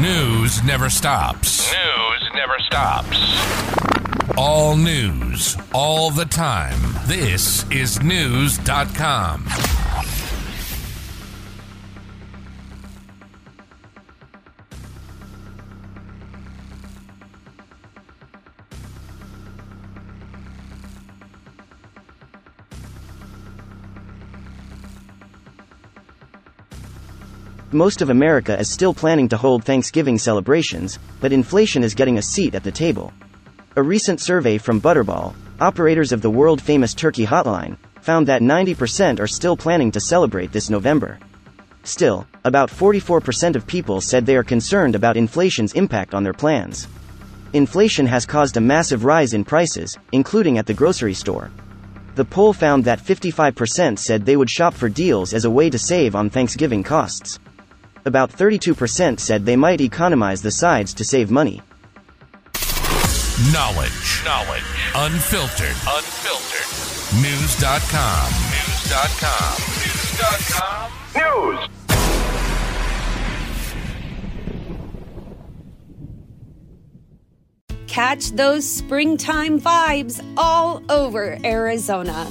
News never stops. News never stops. All news, all the time. This is Knewz.com. Most of America is still planning to hold Thanksgiving celebrations, but inflation is getting a seat at the table. A recent survey from Butterball, operators of the world famous turkey hotline, found that 90% are still planning to celebrate this November. Still, about 44% of people said they are concerned about inflation's impact on their plans. Inflation has caused a massive rise in prices, including at the grocery store. The poll found that 55% said they would shop for deals as a way to save on Thanksgiving costs. About 32% said they might economize the sides to save money. Knowledge. Knowledge. Unfiltered. Unfiltered. Knewz.com. Knewz.com. Knewz.com. News. Catch those springtime vibes all over Arizona.